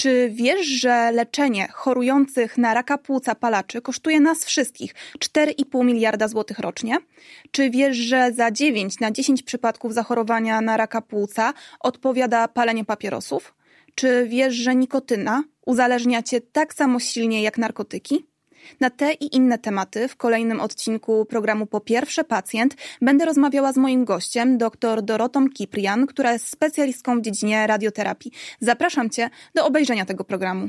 Czy wiesz, że leczenie chorujących na raka płuca palaczy kosztuje nas wszystkich 4,5 miliarda złotych rocznie? Czy wiesz, że za 9 na 10 przypadków zachorowania na raka płuca odpowiada palenie papierosów? Czy wiesz, że nikotyna uzależnia cię tak samo silnie jak narkotyki? Na te i inne tematy w kolejnym odcinku programu Po pierwsze pacjent będę rozmawiała z moim gościem, dr Dorotą Kiprian, która jest specjalistką w dziedzinie radioterapii. Zapraszam Cię do obejrzenia tego programu.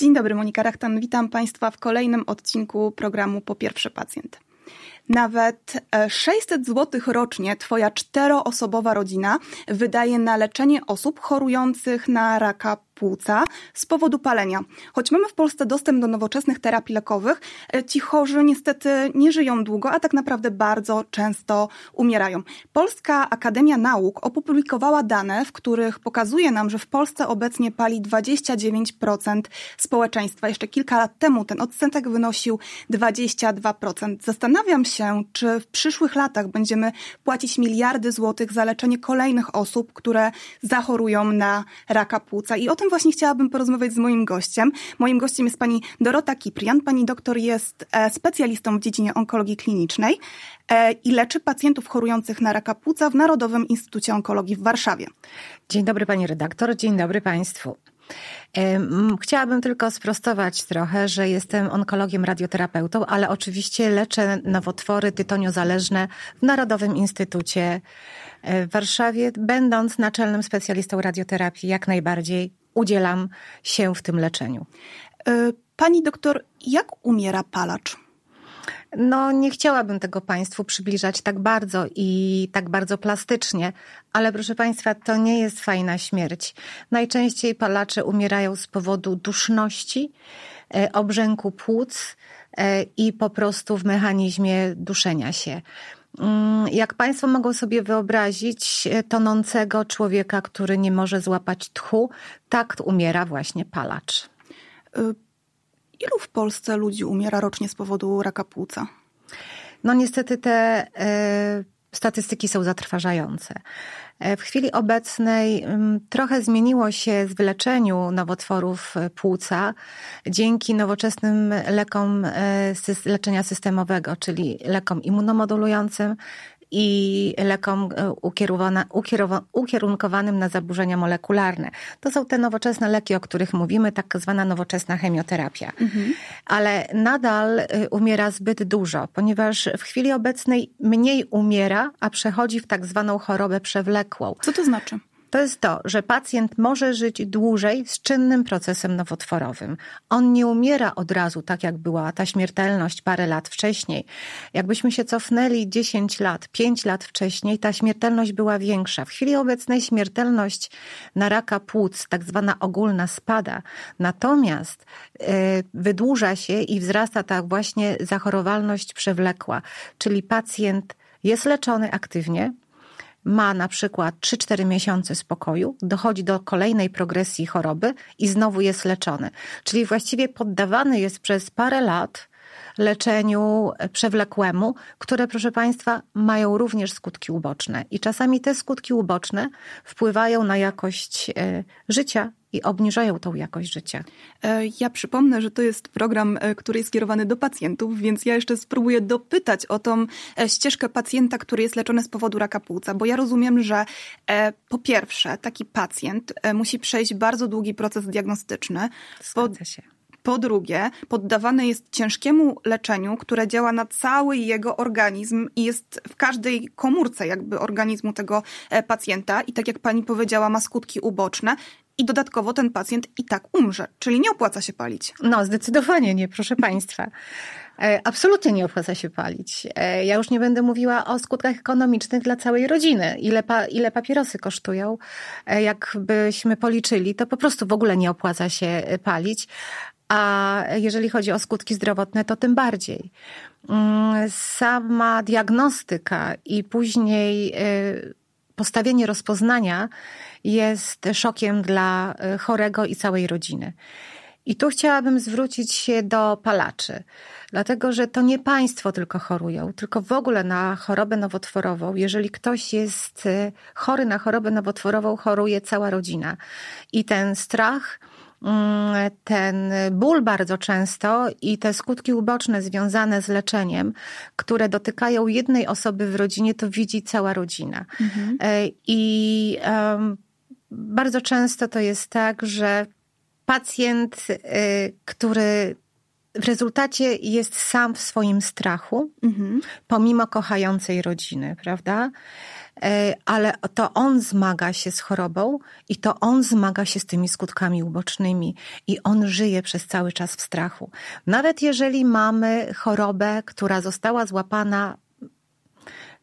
Dzień dobry, Monika Rachtan. Witam Państwa w kolejnym odcinku programu Po pierwsze pacjent. Nawet 600 zł rocznie Twoja czteroosobowa rodzina wydaje na leczenie osób chorujących na raka płuca z powodu palenia. Choć mamy w Polsce dostęp do nowoczesnych terapii lekowych, e, ci chorzy niestety nie żyją długo, a tak naprawdę bardzo często umierają. Polska Akademia Nauk opublikowała dane, w których pokazuje nam, że w Polsce obecnie pali 29% społeczeństwa. Jeszcze kilka lat temu ten odsetek wynosił 22%. Zastanawiam się, czy w przyszłych latach będziemy płacić miliardy złotych za leczenie kolejnych osób, które zachorują na raka płuca. I o tym właśnie chciałabym porozmawiać z moim gościem. Moim gościem jest pani Dorota Kiprian. Pani doktor jest e, specjalistą w dziedzinie onkologii klinicznej e, i leczy pacjentów chorujących na raka płuca w Narodowym Instytucie Onkologii w Warszawie. Dzień dobry pani redaktor, dzień dobry państwu. Chciałabym tylko sprostować trochę, że jestem onkologiem radioterapeutą, ale oczywiście leczę nowotwory tytoniozależne w Narodowym Instytucie e, w Warszawie, będąc naczelnym specjalistą radioterapii jak najbardziej udzielam się w tym leczeniu. E, pani doktor, jak umiera palacz? No, nie chciałabym tego Państwu przybliżać tak bardzo i tak bardzo plastycznie, ale proszę Państwa, to nie jest fajna śmierć. Najczęściej palacze umierają z powodu duszności, e, obrzęku płuc e, i po prostu w mechanizmie duszenia się. Mm, jak Państwo mogą sobie wyobrazić e, tonącego człowieka, który nie może złapać tchu, tak umiera właśnie palacz. Y, ilu w Polsce ludzi umiera rocznie z powodu raka płuca? No niestety te y, statystyki są zatrważające. E, w chwili obecnej mm, trochę zmieniło się w wyleczeniu nowotworów e, płuca dzięki nowoczesnym lekom e, leczenia systemowego, czyli lekom immunomodulującym, i lekom e, ukierunkowanym na zaburzenia molekularne. To są te nowoczesne leki, o których mówimy, tak zwana nowoczesna chemioterapia. Mhm. Ale nadal e, umiera zbyt dużo, ponieważ w chwili obecnej mniej umiera, a przechodzi w tak zwaną chorobę przewlekłą. Co to znaczy? To jest to, że pacjent może żyć dłużej z czynnym procesem nowotworowym. On nie umiera od razu, tak jak była ta śmiertelność parę lat wcześniej. Jakbyśmy się cofnęli 10 lat, 5 lat wcześniej, ta śmiertelność była większa. W chwili obecnej śmiertelność na raka płuc, tak zwana ogólna, spada. Natomiast yy, wydłuża się i wzrasta ta właśnie zachorowalność przewlekła, czyli pacjent jest leczony aktywnie, ma na przykład 3-4 miesiące spokoju, dochodzi do kolejnej progresji choroby i znowu jest leczony. Czyli właściwie poddawany jest przez parę lat leczeniu przewlekłemu, które, proszę Państwa, mają również skutki uboczne. I czasami te skutki uboczne wpływają na jakość e, życia i obniżają tą jakość życia. E, ja przypomnę, że to jest program, e, który jest skierowany do pacjentów, więc ja jeszcze spróbuję dopytać o tą ścieżkę pacjenta, który jest leczony z powodu raka płuca, bo ja rozumiem, że po pierwsze taki pacjent musi przejść bardzo długi proces diagnostyczny. Zgadza się. Po drugie, poddawany jest ciężkiemu leczeniu, które działa na cały jego organizm i jest w każdej komórce jakby organizmu tego e, pacjenta i tak jak pani powiedziała, ma skutki uboczne i dodatkowo ten pacjent i tak umrze, czyli nie opłaca się palić. No, zdecydowanie nie, proszę państwa. E, absolutnie nie opłaca się palić. E, ja już nie będę mówiła o skutkach ekonomicznych dla całej rodziny. Ile, pa, ile papierosy kosztują, jakbyśmy policzyli, to po prostu w ogóle nie opłaca się palić a jeżeli chodzi o skutki zdrowotne, to tym bardziej. Mm, sama diagnostyka i później postawienie rozpoznania jest szokiem dla e, chorego i całej rodziny. I tu chciałabym zwrócić się do palaczy, dlatego że to nie państwo tylko chorują, tylko w ogóle na chorobę nowotworową. Jeżeli ktoś jest e, chory na chorobę nowotworową, choruje cała rodzina. I ten strach, mm, ten ból bardzo często i te skutki uboczne związane z leczeniem, które dotykają jednej osoby w rodzinie, to widzi cała rodzina. Mhm. E, I um, bardzo często to jest tak, że pacjent, y, który w rezultacie jest sam w swoim strachu, mhm. pomimo kochającej rodziny, prawda? Y, ale to on zmaga się z chorobą i to on zmaga się z tymi skutkami ubocznymi i on żyje przez cały czas w strachu. Nawet jeżeli mamy chorobę, która została złapana,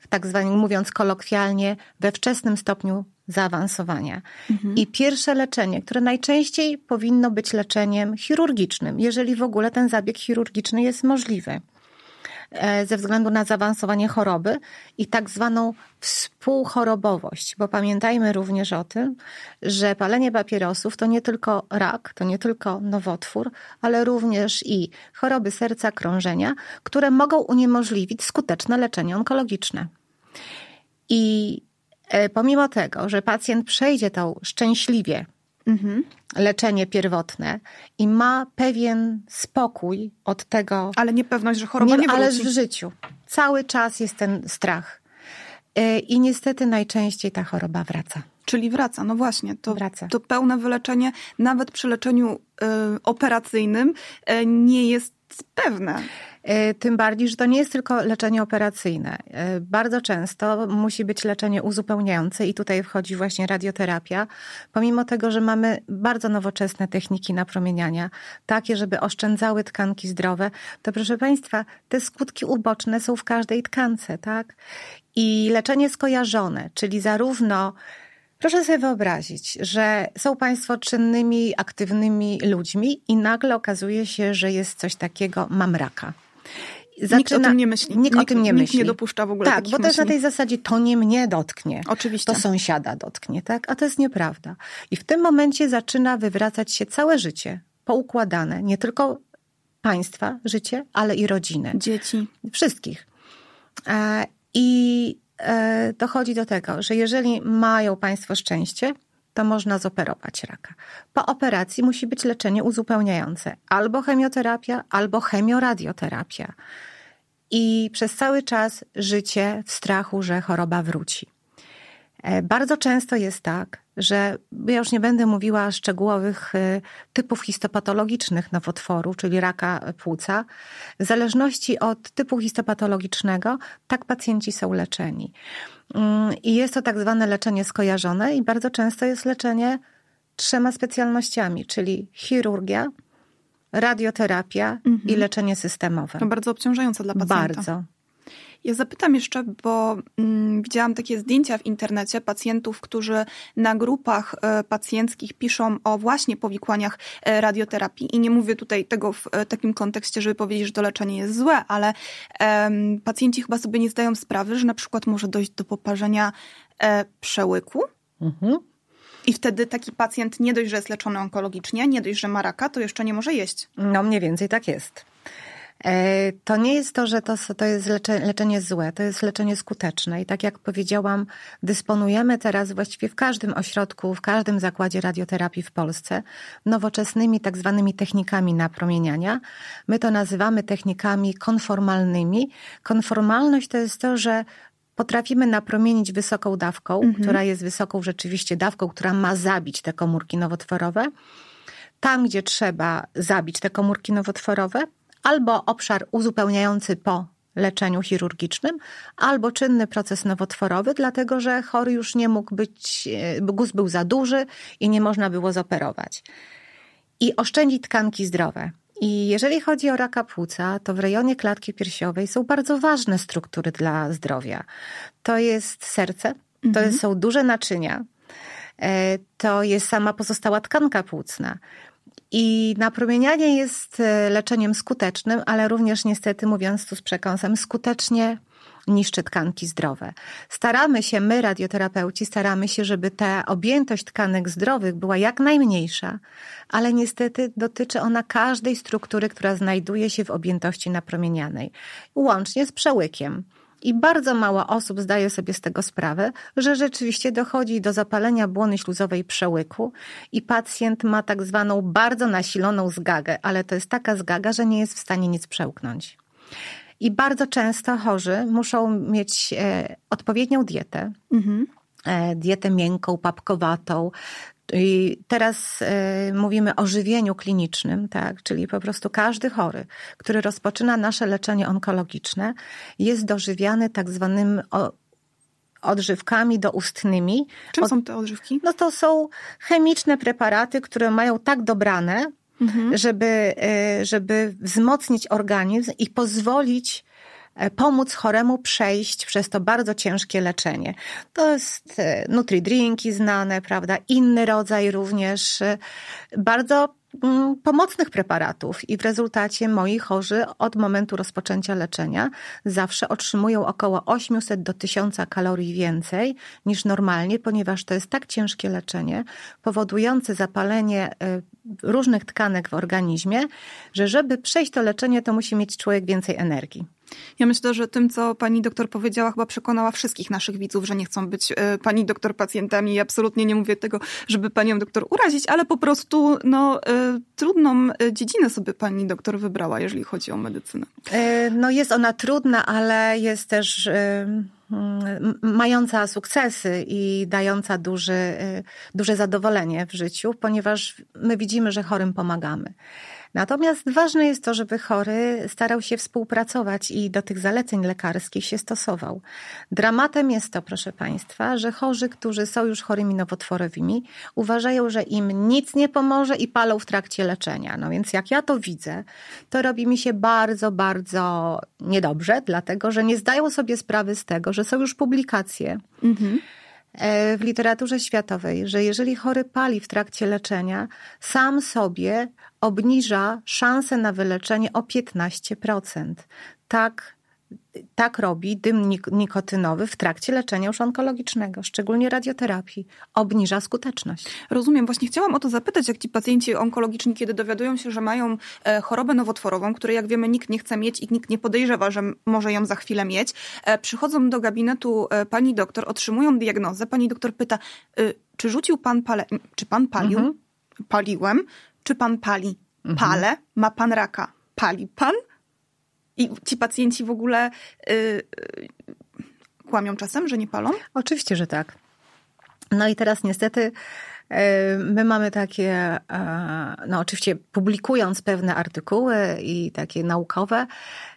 tak zwanym mówiąc kolokwialnie, we wczesnym stopniu zaawansowania. Mhm. I pierwsze leczenie, które najczęściej powinno być leczeniem chirurgicznym, jeżeli w ogóle ten zabieg chirurgiczny jest możliwy ze względu na zaawansowanie choroby i tak zwaną współchorobowość, bo pamiętajmy również o tym, że palenie papierosów to nie tylko rak, to nie tylko nowotwór, ale również i choroby serca, krążenia, które mogą uniemożliwić skuteczne leczenie onkologiczne. I E, pomimo tego, że pacjent przejdzie to szczęśliwie mhm. leczenie pierwotne i ma pewien spokój od tego. Ale niepewność, że choroba nie, nie wróci. Ale w życiu. Cały czas jest ten strach. E, I niestety najczęściej ta choroba wraca. Czyli wraca, no właśnie. To, wraca. to pełne wyleczenie, nawet przy leczeniu y, operacyjnym, y, nie jest pewne. E, tym bardziej, że to nie jest tylko leczenie operacyjne. E, bardzo często musi być leczenie uzupełniające i tutaj wchodzi właśnie radioterapia. Pomimo tego, że mamy bardzo nowoczesne techniki napromieniania, takie, żeby oszczędzały tkanki zdrowe, to proszę Państwa, te skutki uboczne są w każdej tkance, tak? I leczenie skojarzone, czyli zarówno Proszę sobie wyobrazić, że są Państwo czynnymi, aktywnymi ludźmi i nagle okazuje się, że jest coś takiego, mam raka. Zaczyna, nikt o tym nie myśli. Nikt, nikt o tym nie nikt myśli. nie dopuszcza w ogóle Tak, bo to jest na tej zasadzie, to nie mnie dotknie. Oczywiście. To sąsiada dotknie, tak? A to jest nieprawda. I w tym momencie zaczyna wywracać się całe życie, poukładane. Nie tylko państwa życie, ale i rodziny. Dzieci. Wszystkich. E, I e, dochodzi do tego, że jeżeli mają państwo szczęście, to można zoperować raka. Po operacji musi być leczenie uzupełniające, albo chemioterapia, albo chemioradioterapia. I przez cały czas życie w strachu, że choroba wróci. E, bardzo często jest tak, że ja już nie będę mówiła szczegółowych e, typów histopatologicznych nowotworu, czyli raka płuca. W zależności od typu histopatologicznego, tak pacjenci są leczeni. Mm, I jest to tak zwane leczenie skojarzone i bardzo często jest leczenie trzema specjalnościami, czyli chirurgia, radioterapia mhm. i leczenie systemowe. To bardzo obciążające dla pacjenta. Bardzo. Ja zapytam jeszcze, bo mm, widziałam takie zdjęcia w internecie pacjentów, którzy na grupach e, pacjenckich piszą o właśnie powikłaniach e, radioterapii. I nie mówię tutaj tego w e, takim kontekście, żeby powiedzieć, że to leczenie jest złe, ale pacjenci chyba sobie nie zdają sprawy, że na przykład może dojść do poparzenia przełyku. Mhm. I wtedy taki pacjent nie dość, że jest leczony onkologicznie, nie dość, że ma raka, to jeszcze nie może jeść. No mniej więcej tak jest. E, to nie jest to, że to, to jest leczenie złe, to jest leczenie skuteczne. I tak jak powiedziałam, dysponujemy teraz właściwie w każdym ośrodku, w każdym zakładzie radioterapii w Polsce nowoczesnymi tak zwanymi technikami napromieniania. My to nazywamy technikami konformalnymi. Konformalność to jest to, że potrafimy napromienić wysoką dawką, mhm. która jest wysoką rzeczywiście dawką, która ma zabić te komórki nowotworowe. Tam, gdzie trzeba zabić te komórki nowotworowe, albo obszar uzupełniający po leczeniu chirurgicznym, albo czynny proces nowotworowy, dlatego że chory już nie mógł być, e, guz był za duży i nie można było zoperować. I oszczędzić tkanki zdrowe. I jeżeli chodzi o raka płuca, to w rejonie klatki piersiowej są bardzo ważne struktury dla zdrowia. To jest serce, to mhm. są duże naczynia, e, to jest sama pozostała tkanka płucna. I napromienianie jest e, leczeniem skutecznym, ale również niestety, mówiąc tu z przekąsem, skutecznie niszczy tkanki zdrowe. Staramy się, my radioterapeuci, staramy się, żeby ta objętość tkanek zdrowych była jak najmniejsza, ale niestety dotyczy ona każdej struktury, która znajduje się w objętości napromienianej, łącznie z przełykiem. I bardzo mało osób zdaje sobie z tego sprawę, że rzeczywiście dochodzi do zapalenia błony śluzowej przełyku i pacjent ma tak zwaną bardzo nasiloną zgagę, ale to jest taka zgaga, że nie jest w stanie nic przełknąć. I bardzo często chorzy muszą mieć e, odpowiednią dietę. Mhm. E, dietę miękką, papkowatą, i teraz y, mówimy o żywieniu klinicznym, tak? czyli po prostu każdy chory, który rozpoczyna nasze leczenie onkologiczne, jest dożywiany tak zwanym o, odżywkami doustnymi. Czym Od, są te odżywki? No to są chemiczne preparaty, które mają tak dobrane, mhm. żeby, y, żeby wzmocnić organizm i pozwolić pomóc choremu przejść przez to bardzo ciężkie leczenie. To jest e, nutri-drinki znane, prawda? Inny rodzaj również e, bardzo mm, pomocnych preparatów i w rezultacie moi chorzy od momentu rozpoczęcia leczenia zawsze otrzymują około 800 do 1000 kalorii więcej niż normalnie, ponieważ to jest tak ciężkie leczenie powodujące zapalenie różnych tkanek w organizmie, że żeby przejść to leczenie, to musi mieć człowiek więcej energii. Ja myślę, że tym, co pani doktor powiedziała, chyba przekonała wszystkich naszych widzów, że nie chcą być e, pani doktor pacjentami. I absolutnie nie mówię tego, żeby panią doktor urazić, ale po prostu no, e, trudną e, dziedzinę sobie pani doktor wybrała, jeżeli chodzi o medycynę. No jest ona trudna, ale jest też mająca sukcesy i dająca duży, duże zadowolenie w życiu, ponieważ my widzimy, że chorym pomagamy. Natomiast ważne jest to, żeby chory starał się współpracować i do tych zaleceń lekarskich się stosował. Dramatem jest to, proszę Państwa, że chorzy, którzy są już chorymi nowotworowymi, uważają, że im nic nie pomoże i palą w trakcie leczenia. No więc jak ja to widzę, to robi mi się bardzo, bardzo niedobrze, dlatego że nie zdają sobie sprawy z tego, że są już publikacje. Mhm w literaturze światowej, że jeżeli chory pali w trakcie leczenia, sam sobie obniża szanse na wyleczenie o 15%. Tak tak robi dym nikotynowy w trakcie leczenia już onkologicznego, szczególnie radioterapii. Obniża skuteczność. Rozumiem. Właśnie chciałam o to zapytać, jak ci pacjenci onkologiczni, kiedy dowiadują się, że mają e, chorobę nowotworową, której jak wiemy nikt nie chce mieć i nikt nie podejrzewa, że może ją za chwilę mieć, e, przychodzą do gabinetu e, pani doktor, otrzymują diagnozę, pani doktor pyta, czy rzucił pan pale, czy pan palił? Mhm. Paliłem. Czy pan pali? Mhm. Pale. Ma pan raka? Pali pan? I ci pacjenci w ogóle yy, kłamią czasem, że nie palą? Oczywiście, że tak. No i teraz niestety My mamy takie, no oczywiście publikując pewne artykuły i takie naukowe,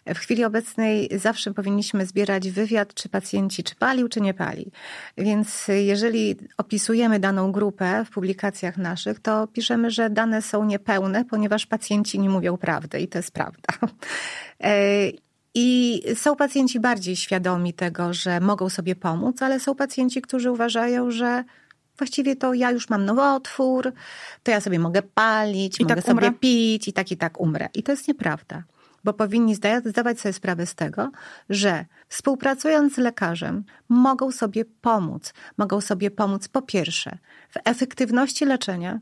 w chwili obecnej zawsze powinniśmy zbierać wywiad, czy pacjenci czy palił, czy nie pali. Więc jeżeli opisujemy daną grupę w publikacjach naszych, to piszemy, że dane są niepełne, ponieważ pacjenci nie mówią prawdy i to jest prawda. E, I są pacjenci bardziej świadomi tego, że mogą sobie pomóc, ale są pacjenci, którzy uważają, że właściwie to ja już mam nowotwór, to ja sobie mogę palić, I mogę tak sobie pić i tak i tak umrę. I to jest nieprawda. Bo powinni zdawać sobie sprawę z tego, że współpracując z lekarzem mogą sobie pomóc. Mogą sobie pomóc po pierwsze w efektywności leczenia,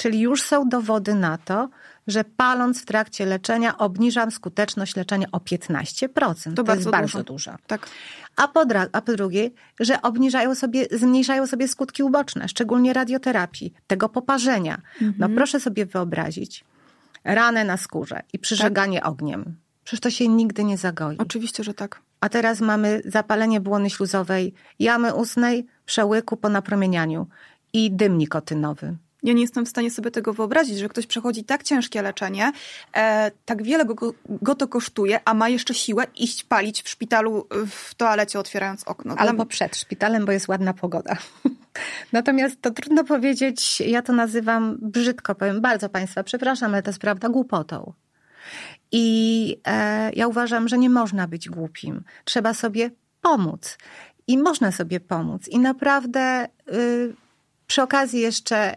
czyli już są dowody na to, że paląc w trakcie leczenia obniżam skuteczność leczenia o 15%. To, to bardzo jest bardzo dużo. dużo. Tak. A, po, a po drugie, że obniżają sobie, zmniejszają sobie skutki uboczne, szczególnie radioterapii, tego poparzenia. No mhm. No proszę sobie wyobrazić ranę na skórze i przyżeganie tak? ogniem. Przecież to się nigdy nie zagoi. Oczywiście, że tak. A teraz mamy zapalenie błony śluzowej, jamy ustnej, przełyku po napromienianiu i dym nikotynowy. Ja nie jestem w stanie sobie tego wyobrazić, że ktoś przechodzi tak ciężkie leczenie, e, tak wiele go, go to kosztuje, a ma jeszcze siłę iść palić w szpitalu w toalecie, otwierając okno. Albo przed szpitalem, bo jest ładna pogoda. Natomiast to trudno powiedzieć, ja to nazywam brzydko, powiem bardzo Państwa, przepraszam, ale to jest prawda głupotą. I e, ja uważam, że nie można być głupim. Trzeba sobie pomóc. I można sobie pomóc. I naprawdę. Y, przy okazji jeszcze, y,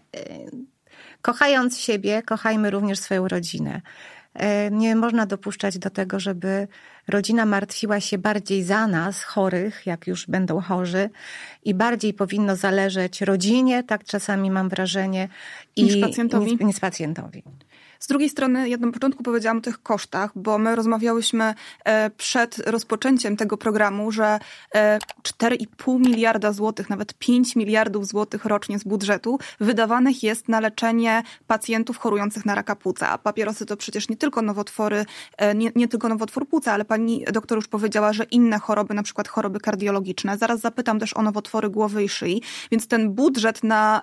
kochając siebie, kochajmy również swoją rodzinę. E, nie można dopuszczać do tego, żeby rodzina martwiła się bardziej za nas, chorych, jak już będą chorzy, i bardziej powinno zależeć rodzinie, tak czasami mam wrażenie, niż pacjentowi. Niż, niż pacjentowi. Z drugiej strony, ja na początku powiedziałam o tych kosztach, bo my rozmawiałyśmy e, przed rozpoczęciem tego programu, że 4,5 e, miliarda złotych, nawet 5 miliardów złotych rocznie z budżetu wydawanych jest na leczenie pacjentów chorujących na raka płuca. A papierosy to przecież nie tylko nowotwory, e, nie, nie tylko nowotwór płuca, ale pani doktor już powiedziała, że inne choroby, na przykład choroby kardiologiczne. Zaraz zapytam też o nowotwory głowy i szyi, więc ten budżet na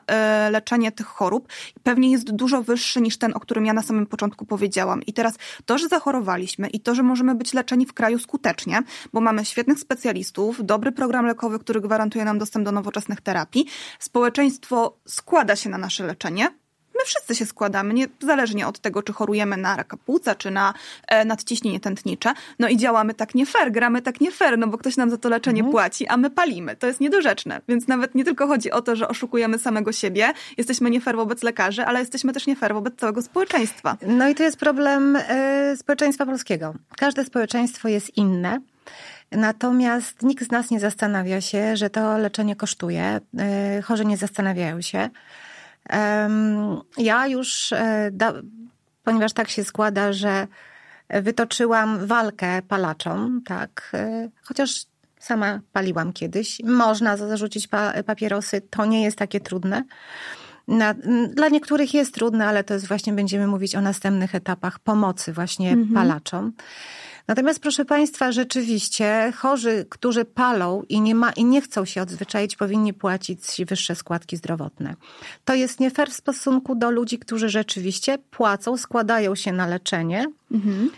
leczenie tych chorób pewnie jest dużo wyższy niż ten, o którym ja na samym początku powiedziałam. I teraz to, że zachorowaliśmy i to, że możemy być leczeni w kraju skutecznie, bo mamy świetnych specjalistów, dobry program lekowy, który gwarantuje nam dostęp do nowoczesnych terapii, społeczeństwo składa się na nasze leczenie, my wszyscy się składamy, niezależnie od tego, czy chorujemy na raka płuca, czy na e, nadciśnienie tętnicze. No i działamy tak nie fair, gramy tak nie fair, no bo ktoś nam za to leczenie mhm. płaci, a my palimy. To jest niedorzeczne. Więc nawet nie tylko chodzi o to, że oszukujemy samego siebie, jesteśmy nie fair wobec lekarzy, ale jesteśmy też nie fair wobec całego społeczeństwa. No i to jest problem y, społeczeństwa polskiego. Każde społeczeństwo jest inne. Natomiast nikt z nas nie zastanawia się, że to leczenie kosztuje. Y, chorzy nie zastanawiają się. Ja już, e, ponieważ tak się składa, że wytoczyłam walkę palaczom, tak, e, chociaż sama paliłam kiedyś. Można zarzucić papierosy, to nie jest takie trudne. Na, dla niektórych jest trudne, ale to jest właśnie, będziemy mówić o następnych etapach pomocy właśnie mhm. palaczom. Natomiast proszę Państwa, rzeczywiście chorzy, którzy palą i nie, ma, i nie chcą się odzwyczaić, powinni płacić wyższe składki zdrowotne. To jest nie fair w stosunku do ludzi, którzy rzeczywiście płacą, składają się na leczenie. Mhm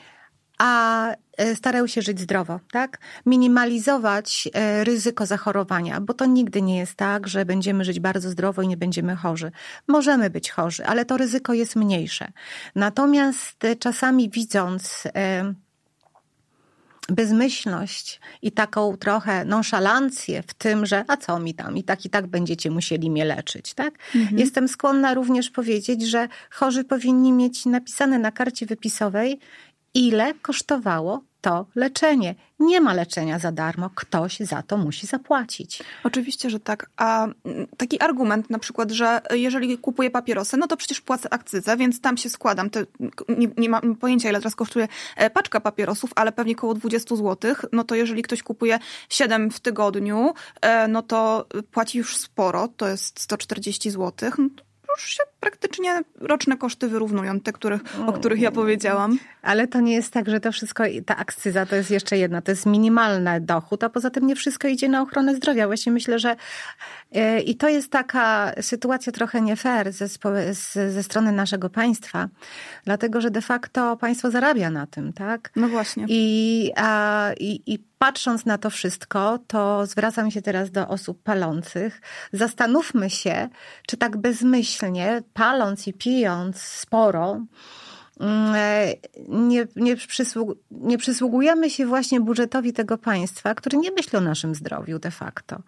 a e, starają się żyć zdrowo, tak? Minimalizować e, ryzyko zachorowania, bo to nigdy nie jest tak, że będziemy żyć bardzo zdrowo i nie będziemy chorzy. Możemy być chorzy, ale to ryzyko jest mniejsze. Natomiast e, czasami widząc bezmyślność i taką trochę nonszalancję w tym, że a co mi tam i tak i tak będziecie musieli mnie leczyć, tak? Mhm. Jestem skłonna również powiedzieć, że chorzy powinni mieć napisane na karcie wypisowej, ile kosztowało to leczenie. Nie ma leczenia za darmo, ktoś za to musi zapłacić. Oczywiście, że tak. A mm, taki argument na przykład, że jeżeli kupuję papierosy, no to przecież płacę akcyzę, więc tam się składam. Te, nie, nie mam pojęcia, ile teraz kosztuje e, paczka papierosów, ale pewnie około 20 zł. No to jeżeli ktoś kupuje 7 w tygodniu, e, no to płaci już sporo, to jest 140 zł. No już się praktycznie roczne koszty wyrównują, te, których, o których ja powiedziałam. Ale to nie jest tak, że to wszystko, ta akcyza to jest jeszcze jedna, to jest minimalny dochód, a poza tym nie wszystko idzie na ochronę zdrowia. Właśnie myślę, że yy, i to jest taka sytuacja trochę nie fair ze, ze strony naszego państwa, dlatego, że de facto państwo zarabia na tym, tak? No właśnie. I, a, i, i patrząc na to wszystko, to zwracam się teraz do osób palących. Zastanówmy się, czy tak bezmyślnie, paląc i pijąc sporo, mm, nie, nie, przysług nie przysługujemy się właśnie budżetowi tego państwa, który nie myśli o naszym zdrowiu de facto. To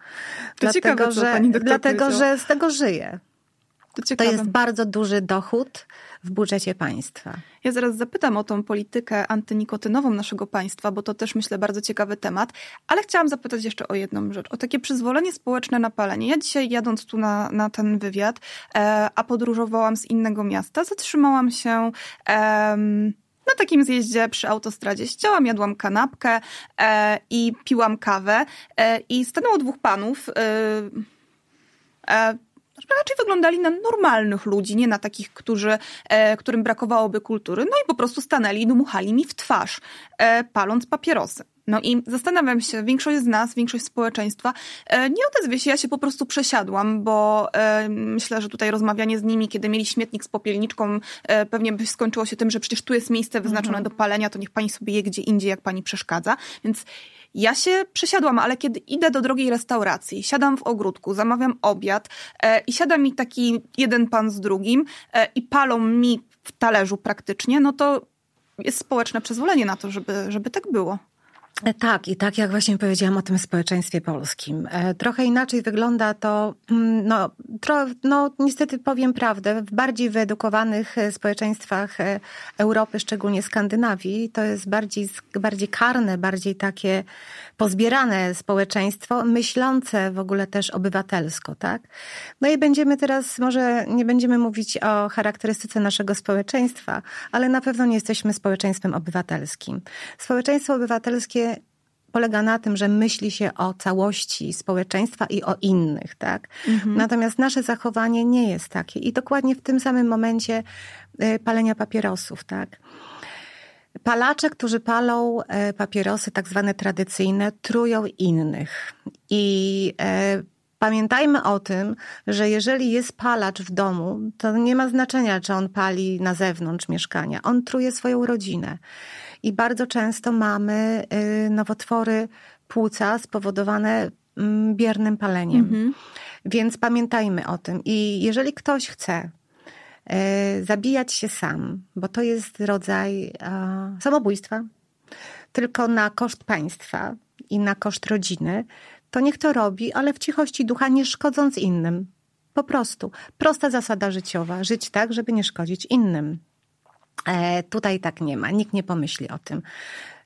dlatego, ciekawe, że, dlatego że z tego żyje. To, to jest bardzo duży dochód w budżecie państwa. Ja zaraz zapytam o tą politykę antynikotynową naszego państwa, bo to też myślę bardzo ciekawy temat, ale chciałam zapytać jeszcze o jedną rzecz, o takie przyzwolenie społeczne na palenie. Ja dzisiaj jadąc tu na, na ten wywiad, e, a podróżowałam z innego miasta, zatrzymałam się e, na takim zjeździe przy autostradzie ścięłam, jadłam kanapkę e, i piłam kawę e, i stanęło dwóch panów. E, e raczej wyglądali na normalnych ludzi, nie na takich, którzy, e, którym brakowałoby kultury. No i po prostu stanęli i dmuchali mi w twarz, e, paląc papierosy. No i zastanawiam się, większość z nas, większość społeczeństwa e, nie odezwie się, ja się po prostu przesiadłam, bo myślę, że tutaj rozmawianie z nimi, kiedy mieli śmietnik z popielniczką, pewnie by skończyło się tym, że przecież tu jest miejsce wyznaczone mhm. do palenia, to niech pani sobie je gdzie indziej, jak pani przeszkadza. Więc ja się przesiadłam, ale kiedy idę do drogiej restauracji, siadam w ogródku, zamawiam obiad e, i siada mi taki jeden pan z drugim e, i palą mi w talerzu praktycznie, no to jest społeczne przyzwolenie na to, żeby, żeby tak było. E, tak, i tak jak właśnie powiedziałam o tym społeczeństwie polskim. E, trochę inaczej wygląda to, mm, no, tro, no niestety powiem prawdę, w bardziej wyedukowanych e, społeczeństwach Europy, szczególnie Skandynawii, to jest bardziej, bardziej karne, bardziej takie pozbierane społeczeństwo, myślące w ogóle też obywatelsko, tak? No i będziemy teraz, może nie będziemy mówić o charakterystyce naszego społeczeństwa, ale na pewno nie jesteśmy społeczeństwem obywatelskim. Społeczeństwo obywatelskie polega na tym, że myśli się o całości społeczeństwa i o innych, tak? Mhm. Natomiast nasze zachowanie nie jest takie. I dokładnie w tym samym momencie y, palenia papierosów, tak? Palacze, którzy palą e, papierosy tak zwane tradycyjne, trują innych. I e, pamiętajmy o tym, że jeżeli jest palacz w domu, to nie ma znaczenia, czy on pali na zewnątrz mieszkania. On truje swoją rodzinę. I bardzo często mamy y, nowotwory płuca spowodowane mm, biernym paleniem. Mhm. Więc pamiętajmy o tym. I jeżeli ktoś chce y, zabijać się sam, bo to jest rodzaj samobójstwa, tylko na koszt państwa i na koszt rodziny, to niech to robi, ale w cichości ducha, nie szkodząc innym. Po prostu. Prosta zasada życiowa. Żyć tak, żeby nie szkodzić innym. E, tutaj tak nie ma, nikt nie pomyśli o tym.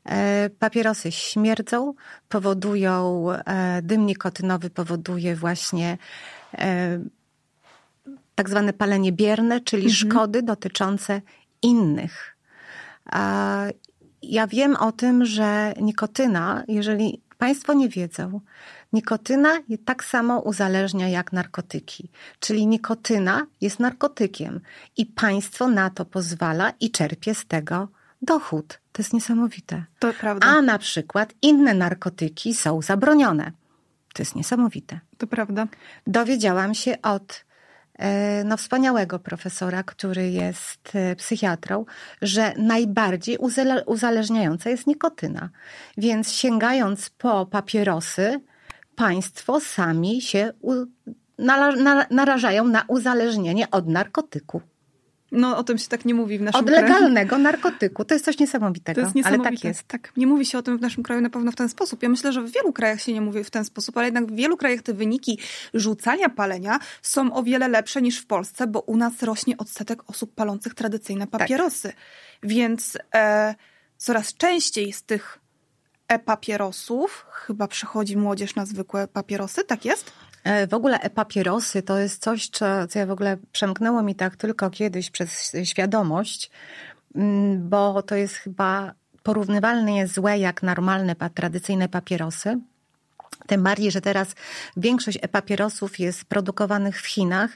E, papierosy śmierdzą, powodują, e, dym nikotynowy powoduje właśnie tak zwane palenie bierne, czyli mhm. szkody dotyczące innych. Ja wiem o tym, że nikotyna, jeżeli Państwo nie wiedzą, Nikotyna tak samo uzależnia jak narkotyki. Czyli nikotyna jest narkotykiem i państwo na to pozwala i czerpie z tego dochód. To jest niesamowite. To prawda. A na przykład inne narkotyki są zabronione. To jest niesamowite. To prawda. Dowiedziałam się od no, wspaniałego profesora, który jest e, psychiatrą, że najbardziej uzależniająca jest nikotyna. Więc sięgając po papierosy, państwo sami się narażają na uzależnienie od narkotyku. No, o tym się tak nie mówi w naszym kraju. Od legalnego narkotyku. To jest coś niesamowitego. To jest niesamowite. Ale tak jest. Tak, nie mówi się o tym w naszym kraju na pewno w ten sposób. Ja myślę, że w wielu krajach się nie mówi w ten sposób, ale jednak w wielu krajach te wyniki rzucania palenia są o wiele lepsze niż w Polsce, bo u nas rośnie odsetek osób palących tradycyjne tak. papierosy. Tak. Więc e, coraz częściej z tych e-papierosów chyba przechodzi młodzież na zwykłe papierosy, tak jest? E, w ogóle e-papierosy to jest coś, co, co ja w ogóle przemknęło mi tak tylko kiedyś przez świadomość, mm, bo to jest chyba porównywalnie złe jak normalne, tradycyjne papierosy. Tym bardziej, że teraz większość e-papierosów jest produkowanych w Chinach.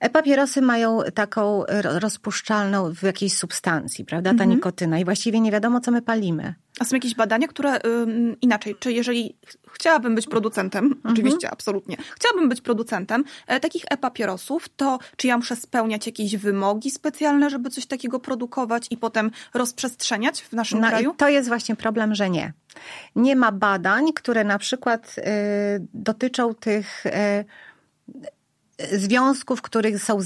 E-papierosy mają taką rozpuszczalną w jakiejś substancji, prawda? Ta mhm. nikotyna i właściwie nie wiadomo, co my palimy. A są jakieś badania, które ym, inaczej, czy jeżeli chciałabym być producentem, mhm. oczywiście, absolutnie, chciałabym być producentem e, takich e-papierosów, to czy ja muszę spełniać jakieś wymogi specjalne, żeby coś takiego produkować i potem rozprzestrzeniać w naszym no kraju? to jest właśnie problem, że nie. Nie ma badań, które na przykład y, dotyczą tych y, związków, w których są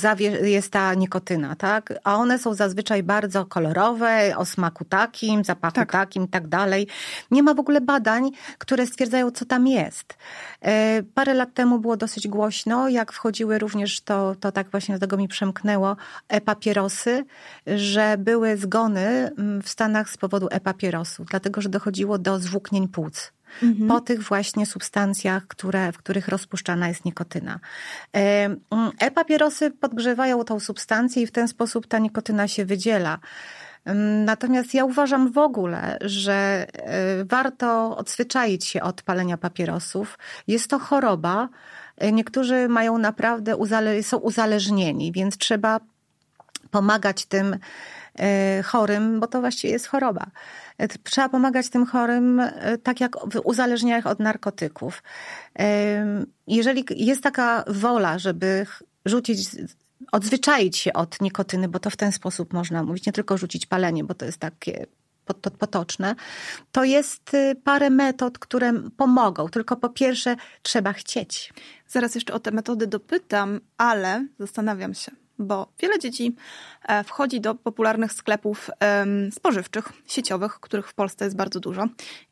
jest ta nikotyna, tak? A one są zazwyczaj bardzo kolorowe, o smaku takim, zapachu tak. takim i tak dalej. Nie ma w ogóle badań, które stwierdzają, co tam jest. E, parę lat temu było dosyć głośno, jak wchodziły również, to, to tak właśnie do tego mi przemknęło, e-papierosy, że były zgony mm, w Stanach z powodu e-papierosów, dlatego, że dochodziło do zwłóknień płuc mhm. po tych właśnie substancjach, które, w których rozpuszczana jest nikotyna. E, e-papierosy podgrzewają tą substancję i w ten sposób ta nikotyna się wydziela. Mm, natomiast ja uważam w ogóle, że e, warto odzwyczaić się od palenia papierosów. Jest to choroba. E, niektórzy mają naprawdę, są uzależnieni, więc trzeba pomagać tym chorym, bo to właściwie jest choroba. Trzeba pomagać tym chorym, e, tak jak w uzależnieniach od narkotyków. Jeżeli jest taka wola, żeby rzucić odzwyczaić się od nikotyny, bo to w ten sposób można mówić, nie tylko rzucić palenie, bo to jest takie potoczne, to jest y, parę metod, które pomogą. Tylko po pierwsze trzeba chcieć. Zaraz jeszcze o te metody dopytam, ale zastanawiam się, bo wiele dzieci e, wchodzi do popularnych sklepów spożywczych, sieciowych, których w Polsce jest bardzo dużo.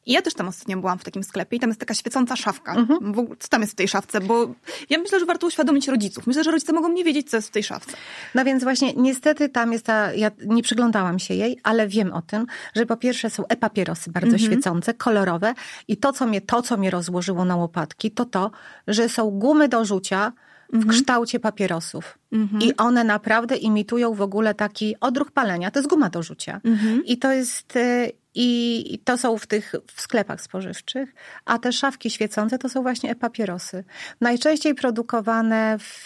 I ja też tam ostatnio byłam w takim sklepie i tam jest taka świecąca szafka. Mhm. Co tam jest w tej szafce? Bo ja myślę, że warto uświadomić rodziców. Myślę, że rodzice mogą nie wiedzieć, co jest w tej szafce. No więc właśnie, niestety tam jest ta, ja nie przyglądałam się jej, ale wiem o tym, że po pierwsze są e-papierosy bardzo mhm. świecące, kolorowe i to co, mnie, to, co mnie rozłożyło na łopatki, to to, że są gumy do rzucia, w mhm. kształcie papierosów. Mhm. I one naprawdę imitują w ogóle taki odruch palenia. To jest guma do rzucia. Mhm. I to jest. Y, I to są w tych w sklepach spożywczych, a te szafki świecące to są właśnie papierosy. Najczęściej produkowane w,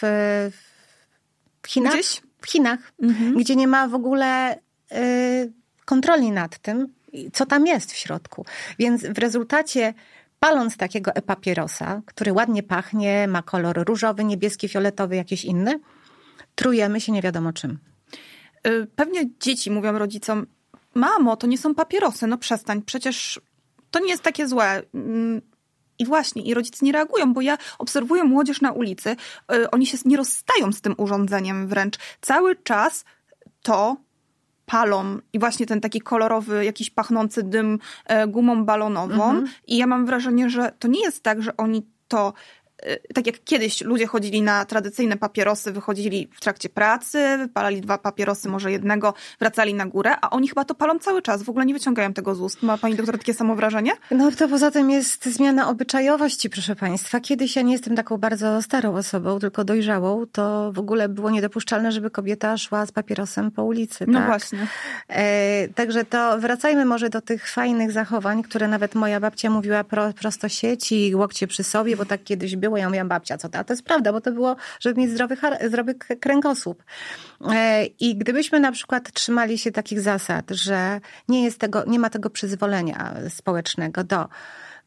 w Chinach. Gdzieś? W Chinach, mhm. gdzie nie ma w ogóle y, kontroli nad tym, co tam jest w środku. Więc w rezultacie paląc takiego e-papierosa, który ładnie pachnie, ma kolor różowy, niebieski, fioletowy, jakiś inny, trujemy się nie wiadomo czym. Y, pewnie dzieci mówią rodzicom, mamo, to nie są papierosy, no przestań, przecież to nie jest takie złe. Mm, I właśnie, i rodzice nie reagują, bo ja obserwuję młodzież na ulicy, y, oni się nie rozstają z tym urządzeniem wręcz. Cały czas to palą i właśnie ten taki kolorowy, jakiś pachnący dym e, gumą balonową. Mhm. I ja mam wrażenie, że to nie jest tak, że oni to tak jak kiedyś ludzie chodzili na tradycyjne papierosy, wychodzili w trakcie pracy, wypalali dwa papierosy, może jednego, wracali na górę, a oni chyba to palą cały czas, w ogóle nie wyciągają tego z ust. Ma pani doktor takie samo wrażenie? No to poza tym jest zmiana obyczajowości, proszę państwa. Kiedyś ja nie jestem taką bardzo starą osobą, tylko dojrzałą, to w ogóle było niedopuszczalne, żeby kobieta szła z papierosem po ulicy. No tak? właśnie. E, także to wracajmy może do tych fajnych zachowań, które nawet moja babcia mówiła pro, prosto sieci, łokcie przy sobie, bo tak kiedyś było było. Ja mówiłam, babcia, co to? to jest prawda, bo to było, żeby mieć zdrowy, zdrowy kręgosłup. E, I gdybyśmy na przykład trzymali się takich zasad, że nie jest tego, nie ma tego przyzwolenia społecznego do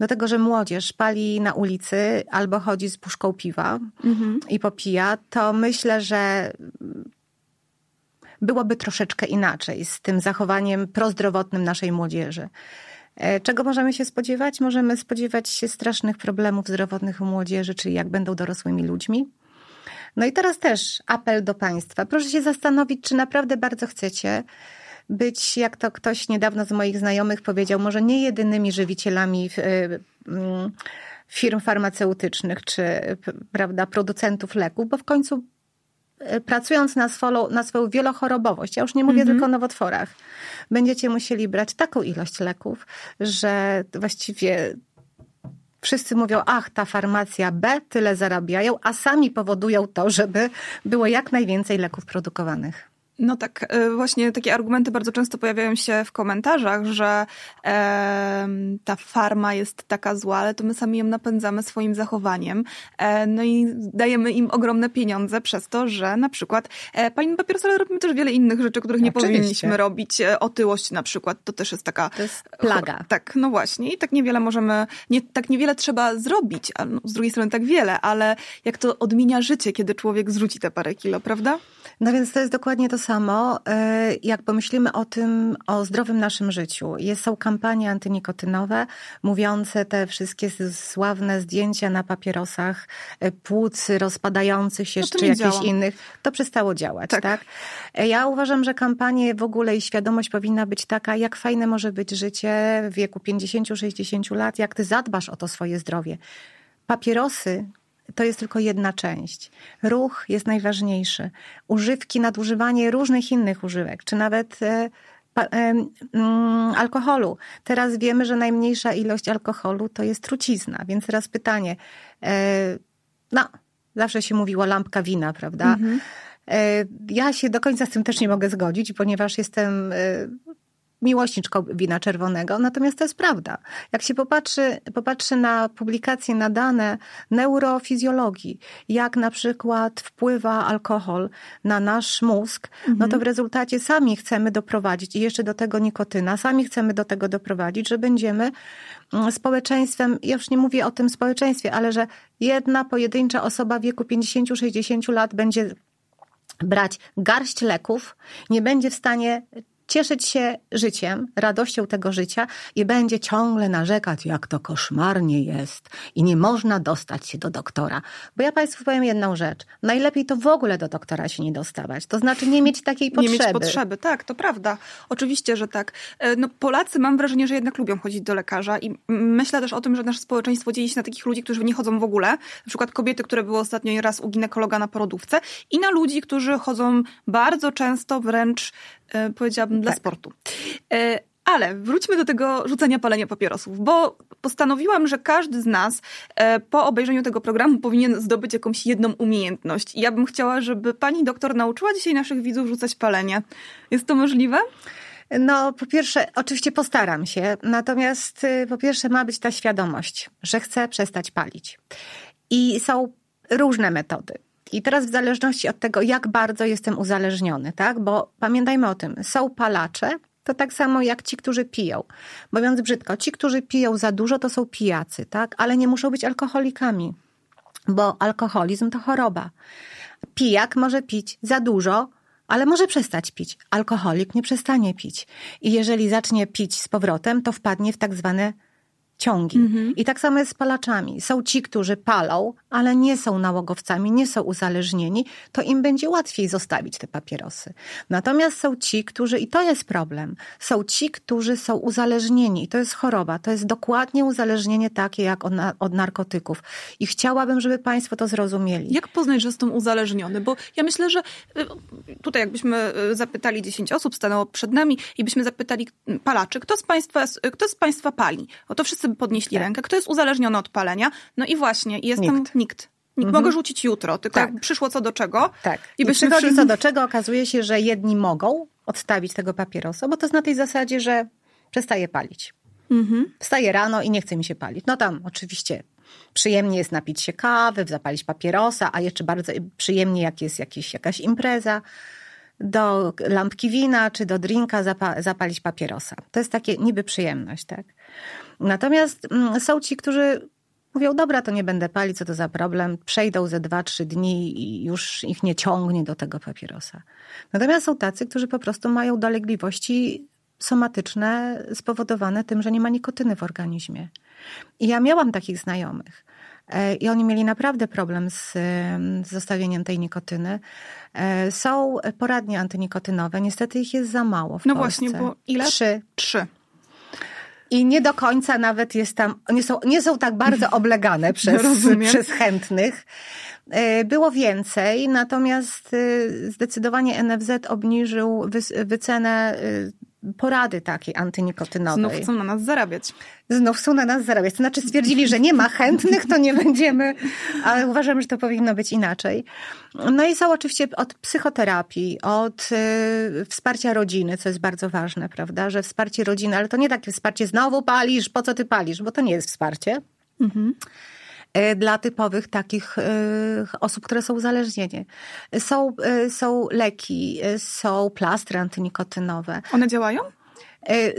do tego, że młodzież pali na ulicy albo chodzi z puszką piwa mhm. i popija, to myślę, że byłoby troszeczkę inaczej z tym zachowaniem prozdrowotnym naszej młodzieży. E, czego możemy się spodziewać? Możemy spodziewać się strasznych problemów zdrowotnych u młodzieży, czyli jak będą dorosłymi ludźmi. No i teraz też apel do Państwa. Proszę się zastanowić, czy naprawdę bardzo chcecie być, jak to ktoś niedawno z moich znajomych powiedział, może nie jedynymi żywicielami e, mm, firm farmaceutycznych czy prawda, producentów leków, bo w końcu pracując na, swolo, na swoją wielochorobowość, ja już nie mówię mm -hmm. tylko o nowotworach, będziecie musieli brać taką ilość leków, że właściwie wszyscy mówią, ach, ta farmacja B tyle zarabiają, a sami powodują to, żeby było jak najwięcej leków produkowanych. No tak, e, właśnie takie argumenty bardzo często pojawiają się w komentarzach, że e, ta farma jest taka zła, ale to my sami ją napędzamy swoim zachowaniem. E, no i dajemy im ogromne pieniądze przez to, że na przykład e, palimy papierosy, ale robimy też wiele innych rzeczy, których nie Oczywiście. powinniśmy robić. E, otyłość na przykład, to też jest taka... To jest plaga. Tak, no właśnie. I tak niewiele możemy, nie, tak niewiele trzeba zrobić, a no, z drugiej strony tak wiele, ale jak to odmienia życie, kiedy człowiek zrzuci te parę kilo, prawda? No więc to jest dokładnie to samo, e, jak pomyślimy o tym, o zdrowym naszym życiu. Jest, są kampanie antynikotynowe, mówiące te wszystkie sławne zdjęcia na papierosach e, płuc rozpadających się, czy jakichś działa. innych. To przestało działać, tak. tak? E, ja uważam, że kampanie w ogóle i świadomość powinna być taka, jak fajne może być życie w wieku 50-60 lat, jak ty zadbasz o to swoje zdrowie. Papierosy to jest tylko jedna część. Ruch jest najważniejszy. Używki, nadużywanie różnych innych używek, czy nawet e, e, alkoholu. Teraz wiemy, że najmniejsza ilość alkoholu to jest trucizna, więc teraz pytanie. E, no, zawsze się mówiło lampka wina, prawda? Mhm. Ja się do końca z tym też nie mogę zgodzić, ponieważ jestem miłośniczką wina czerwonego, natomiast to jest prawda. Jak się popatrzy, popatrzy na publikacje, na dane neurofizjologii, jak na przykład wpływa alkohol na nasz mózg, mhm. no to w rezultacie sami chcemy doprowadzić i jeszcze do tego nikotyna, sami chcemy do tego doprowadzić, że będziemy mm, społeczeństwem, ja już nie mówię o tym społeczeństwie, ale że jedna pojedyncza osoba w wieku 50-60 lat będzie brać garść leków, nie będzie w stanie cieszyć się życiem, radością tego życia i będzie ciągle narzekać, jak to koszmarnie jest i nie można dostać się do doktora. Bo ja Państwu powiem jedną rzecz. Najlepiej to w ogóle do doktora się nie dostawać. To znaczy nie mieć takiej potrzeby. Nie mieć potrzeby, tak, to prawda. Oczywiście, że tak. E, no, Polacy mam wrażenie, że jednak lubią chodzić do lekarza i myślę też o tym, że nasze społeczeństwo dzieli się na takich ludzi, którzy nie chodzą w ogóle. Na przykład kobiety, które były ostatnio raz u ginekologa na porodówce i na ludzi, którzy chodzą bardzo często wręcz, powiedziałabym, dla tak. sportu. E, ale wróćmy do tego rzucania palenia papierosów, bo postanowiłam, że każdy z nas e, po obejrzeniu tego programu powinien zdobyć jakąś jedną umiejętność. I ja bym chciała, żeby pani doktor nauczyła dzisiaj naszych widzów rzucać palenie. Jest to możliwe? No, po pierwsze, oczywiście postaram się, natomiast y, po pierwsze ma być ta świadomość, że chcę przestać palić. I są różne metody. I teraz w zależności od tego, jak bardzo jestem uzależniony, tak? Bo pamiętajmy o tym, są palacze, to tak samo jak ci, którzy piją. Mówiąc brzydko, ci, którzy piją za dużo, to są pijacy, tak? Ale nie muszą być alkoholikami, bo alkoholizm to choroba. Pijak może pić za dużo, ale może przestać pić. Alkoholik nie przestanie pić. I jeżeli zacznie pić z powrotem, to wpadnie w tak zwane ciągi. Mhm. I tak samo jest z palaczami. Są ci, którzy palą, ale nie są nałogowcami, nie są uzależnieni, to im będzie łatwiej zostawić te papierosy. Natomiast są ci, którzy, i to jest problem, są ci, którzy są uzależnieni. I to jest choroba. To jest dokładnie uzależnienie takie jak od, od narkotyków. I chciałabym, żeby Państwo to zrozumieli. Jak poznać, że jestem uzależniony? Bo ja myślę, że y, tutaj jakbyśmy y, zapytali 10 osób, stanęło przed nami i byśmy zapytali palaczy, kto z Państwa, kto z państwa pali? O to wszyscy podnieśli tak. rękę. Kto jest uzależniony od palenia? No i właśnie, jestem nikt. nikt. Nikt mhm. mogę rzucić jutro, tylko tak. przyszło co do czego. Tak. I, I przychodzi przy... co do czego, okazuje się, że jedni mogą odstawić tego papierosa, bo to jest na tej zasadzie, że przestaje palić. Mhm. Wstaję rano i nie chce mi się palić. No tam oczywiście przyjemnie jest napić się kawy, zapalić papierosa, a jeszcze bardzo przyjemnie, jak jest jakiś, jakaś impreza, do lampki wina czy do drinka zapa zapalić papierosa. To jest takie niby przyjemność, tak? Natomiast mm, są ci, którzy mówią, dobra, to nie będę palić, co to za problem, przejdą ze dwa, trzy dni i już ich nie ciągnie do tego papierosa. Natomiast są tacy, którzy po prostu mają dolegliwości somatyczne spowodowane tym, że nie ma nikotyny w organizmie. I ja miałam takich znajomych. E, I oni mieli naprawdę problem z, z zostawieniem tej nikotyny. E, są poradnie antynikotynowe, niestety ich jest za mało w No Polsce. właśnie, bo ile? Trzy. Trzy. I nie do końca nawet jest tam, nie są, nie są tak bardzo oblegane przez, przez chętnych. E, było więcej, natomiast zdecydowanie NFZ obniżył wycenę porady takiej antynikotynowej. Znów chcą na nas zarabiać. Znów chcą na nas zarabiać. To znaczy stwierdzili, że nie ma chętnych, to nie będziemy, ale uważam, że to powinno być inaczej. No i są oczywiście od psychoterapii, od y, wsparcia rodziny, co jest bardzo ważne, prawda, że wsparcie rodziny, ale to nie takie wsparcie znowu palisz, po co ty palisz, bo to nie jest wsparcie. Mhm. E, dla typowych takich e, osób, które są uzależnione. Są, e, są leki, są plastry antynikotynowe. One działają?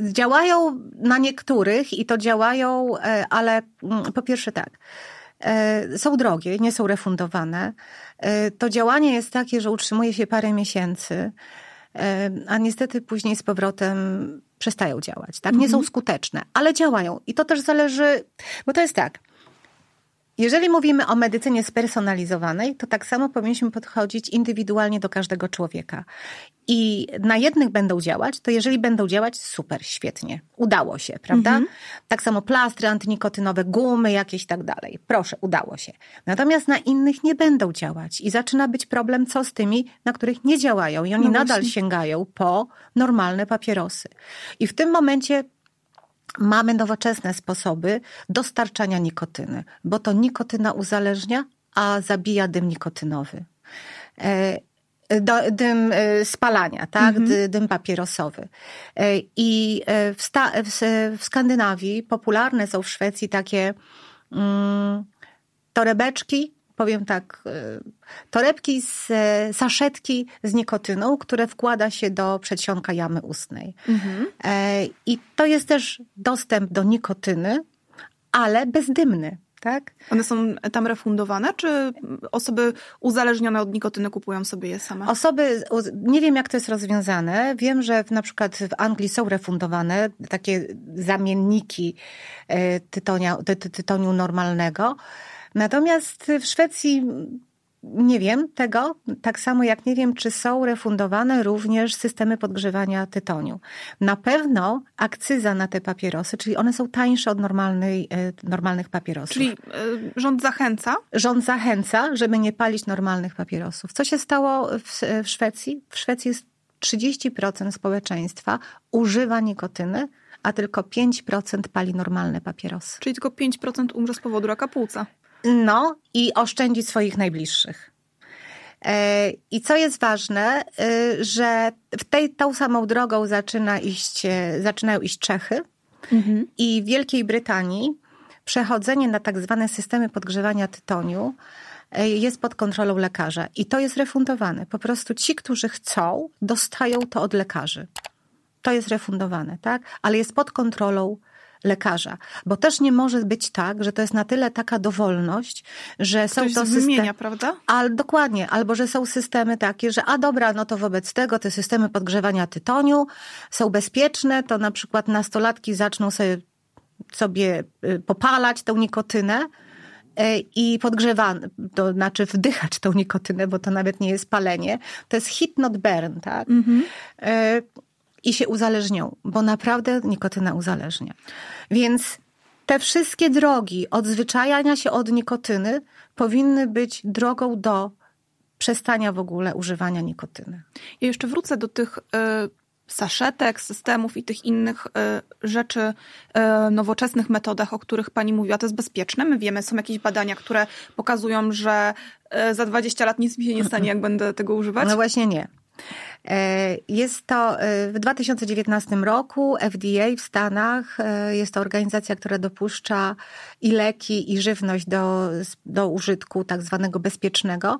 Działają na niektórych i to działają, ale mm, po pierwsze tak. Są drogie, nie są refundowane. To działanie jest takie, że utrzymuje się parę miesięcy, a niestety później z powrotem przestają działać. Tak? Nie są mhm. skuteczne, ale działają. I to też zależy, bo to jest tak. Jeżeli mówimy o medycynie spersonalizowanej, to tak samo powinniśmy podchodzić indywidualnie do każdego człowieka. I na jednych będą działać, to jeżeli będą działać, super, świetnie. Udało się, prawda? Mhm. Tak samo plastry antynikotynowe, gumy jakieś tak dalej. Proszę, udało się. Natomiast na innych nie będą działać i zaczyna być problem, co z tymi, na których nie działają i oni no nadal sięgają po normalne papierosy. I w tym momencie mamy nowoczesne sposoby dostarczania nikotyny, bo to nikotyna uzależnia, a zabija dym nikotynowy. E, dym e, spalania, tak? Mhm. Dym papierosowy. E, I w, w, Skandynawii popularne są w Szwecji takie mm, torebeczki powiem tak, y, torebki z saszetki z nikotyną, które wkłada się do przedsionka jamy ustnej. Mhm. E, I to jest też dostęp do nikotyny, ale bezdymny. Tak? One są tam refundowane, czy osoby uzależnione od nikotyny kupują sobie je same? Osoby, nie wiem jak to jest rozwiązane. Wiem, że na przykład w Anglii są refundowane takie zamienniki e, tytonia, ty, tytoniu normalnego. Natomiast w Szwecji nie wiem tego, tak samo jak nie wiem, czy są refundowane również systemy podgrzewania tytoniu. Na pewno akcyza na te papierosy, czyli one są tańsze od normalnej, e, normalnych papierosów. Czyli y, rząd zachęca? Rząd zachęca, żeby nie palić normalnych papierosów. Co się stało w, w Szwecji? W Szwecji jest 30% społeczeństwa używa nikotyny, a tylko 5% pali normalne papierosy. Czyli tylko 5% umrze z powodu raka płuca. No i oszczędzić swoich najbliższych. E, I co jest ważne, e, że w tej, tą samą drogą zaczyna iść, e, zaczynają iść Czechy mhm. i w Wielkiej Brytanii przechodzenie na tak zwane systemy podgrzewania tytoniu jest pod kontrolą lekarza i to jest refundowane. Po prostu ci, którzy chcą, dostają to od lekarzy. To jest refundowane, tak? Ale jest pod kontrolą lekarza. Bo też nie może być tak, że to jest na tyle taka dowolność, że są Ktoś to systemy... prawda? Al, dokładnie. Albo, że są systemy takie, że a dobra, no to wobec tego te systemy podgrzewania tytoniu są bezpieczne, to na przykład nastolatki zaczną sobie, sobie y, popalać tę nikotynę, y, i podgrzewane, to znaczy wdychać tą nikotynę, bo to nawet nie jest palenie. To jest hit not burn, tak? Mm -hmm i się uzależnią, bo naprawdę nikotyna uzależnia. Więc te wszystkie drogi odzwyczajania się od nikotyny powinny być drogą do przestania w ogóle używania nikotyny. Ja jeszcze wrócę do tych y, saszetek, systemów i tych innych y, rzeczy, y, nowoczesnych metodach, o których pani mówiła. To jest bezpieczne. My wiemy, są jakieś badania, które pokazują, że za 20 lat nic mi się nie stanie, jak będę tego używać. No właśnie nie. E, jest to e, w 2019 roku FDA w Stanach, e, jest to organizacja, która dopuszcza i leki, i żywność do, do użytku tak zwanego bezpiecznego